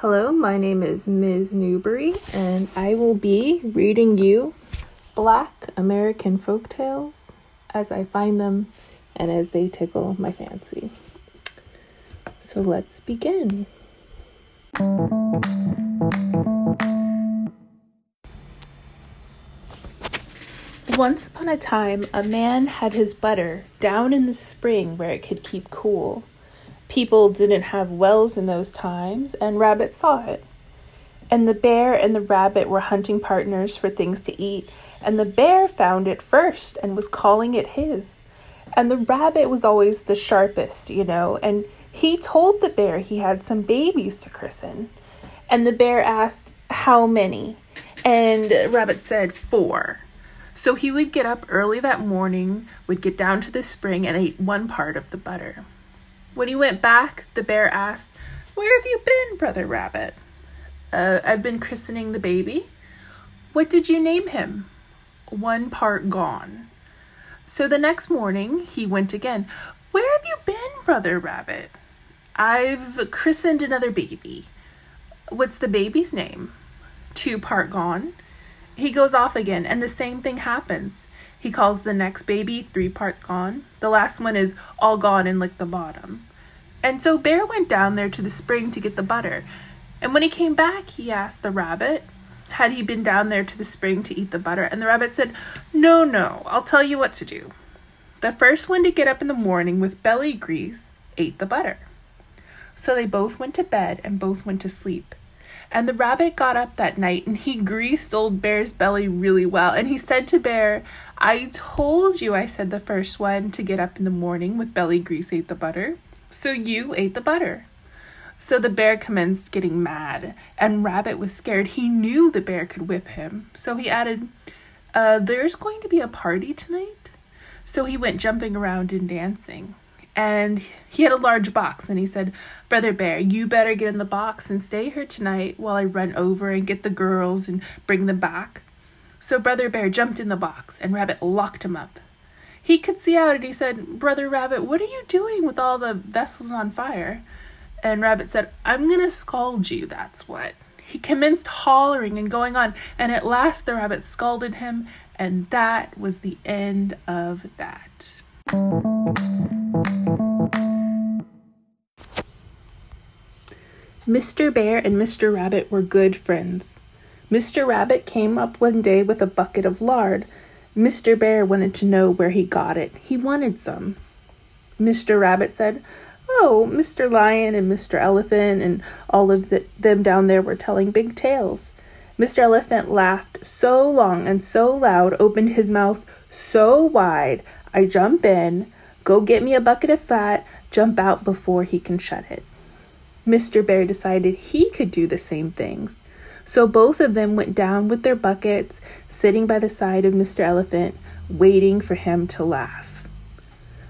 Hello, my name is Ms. Newbury, and I will be reading you Black American folk tales as I find them and as they tickle my fancy. So let's begin. Once upon a time, a man had his butter down in the spring where it could keep cool. People didn't have wells in those times, and Rabbit saw it. And the bear and the rabbit were hunting partners for things to eat, and the bear found it first and was calling it his. And the rabbit was always the sharpest, you know, and he told the bear he had some babies to christen. And the bear asked, How many? And Rabbit said, Four. So he would get up early that morning, would get down to the spring, and ate one part of the butter. When he went back, the bear asked, Where have you been, Brother Rabbit? Uh, I've been christening the baby. What did you name him? One part gone. So the next morning he went again. Where have you been, Brother Rabbit? I've christened another baby. What's the baby's name? Two part gone. He goes off again, and the same thing happens. He calls the next baby three parts gone. The last one is all gone and licked the bottom. And so Bear went down there to the spring to get the butter. And when he came back, he asked the rabbit, had he been down there to the spring to eat the butter? And the rabbit said, No, no, I'll tell you what to do. The first one to get up in the morning with belly grease ate the butter. So they both went to bed and both went to sleep. And the rabbit got up that night and he greased old Bear's belly really well. And he said to Bear, I told you I said the first one to get up in the morning with belly grease ate the butter. So you ate the butter. So the bear commenced getting mad, and Rabbit was scared. He knew the bear could whip him. So he added, uh, There's going to be a party tonight. So he went jumping around and dancing and he had a large box and he said brother bear you better get in the box and stay here tonight while i run over and get the girls and bring them back. So brother bear jumped in the box and rabbit locked him up. He could see out and he said brother rabbit what are you doing with all the vessels on fire? And rabbit said i'm going to scald you that's what. He commenced hollering and going on and at last the rabbit scalded him and that was the end of that Mr. Bear and Mr. Rabbit were good friends. Mr. Rabbit came up one day with a bucket of lard. Mr. Bear wanted to know where he got it. He wanted some. Mr. Rabbit said, Oh, Mr. Lion and Mr. Elephant and all of the, them down there were telling big tales. Mr. Elephant laughed so long and so loud, opened his mouth so wide. I jump in, go get me a bucket of fat, jump out before he can shut it. Mr. Bear decided he could do the same things. So both of them went down with their buckets, sitting by the side of Mr. Elephant, waiting for him to laugh.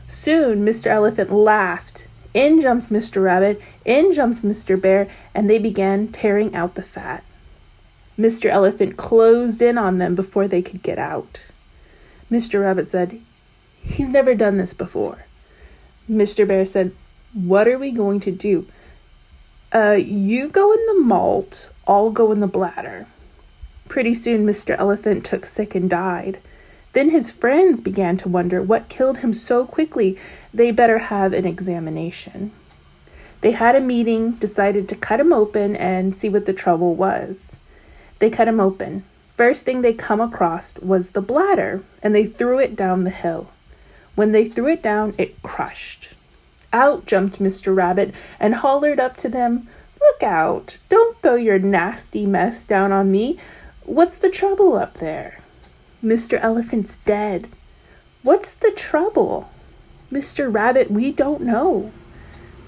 Soon Mr. Elephant laughed. In jumped Mr. Rabbit, in jumped Mr. Bear, and they began tearing out the fat. Mr. Elephant closed in on them before they could get out. Mr. Rabbit said, He's never done this before. Mr. Bear said, What are we going to do? Uh, you go in the malt, I'll go in the bladder. Pretty soon, Mr. Elephant took sick and died. Then his friends began to wonder what killed him so quickly, they better have an examination. They had a meeting, decided to cut him open and see what the trouble was. They cut him open. First thing they come across was the bladder, and they threw it down the hill. When they threw it down, it crushed. Out jumped Mr. Rabbit and hollered up to them, Look out! Don't throw your nasty mess down on me. What's the trouble up there? Mr. Elephant's dead. What's the trouble? Mr. Rabbit, we don't know.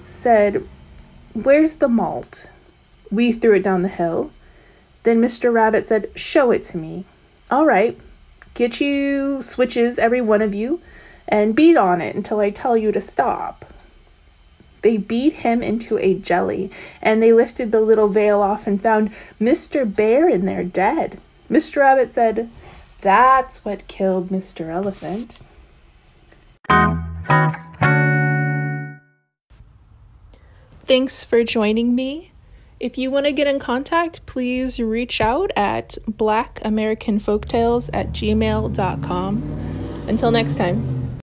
Said, Where's the malt? We threw it down the hill. Then Mr. Rabbit said, Show it to me. All right, get you switches, every one of you, and beat on it until I tell you to stop. They beat him into a jelly, and they lifted the little veil off and found Mr. Bear in there dead. Mr. Rabbit said, That's what killed Mr. Elephant. Thanks for joining me. If you want to get in contact, please reach out at blackamericanfolktales at gmail.com. Until next time.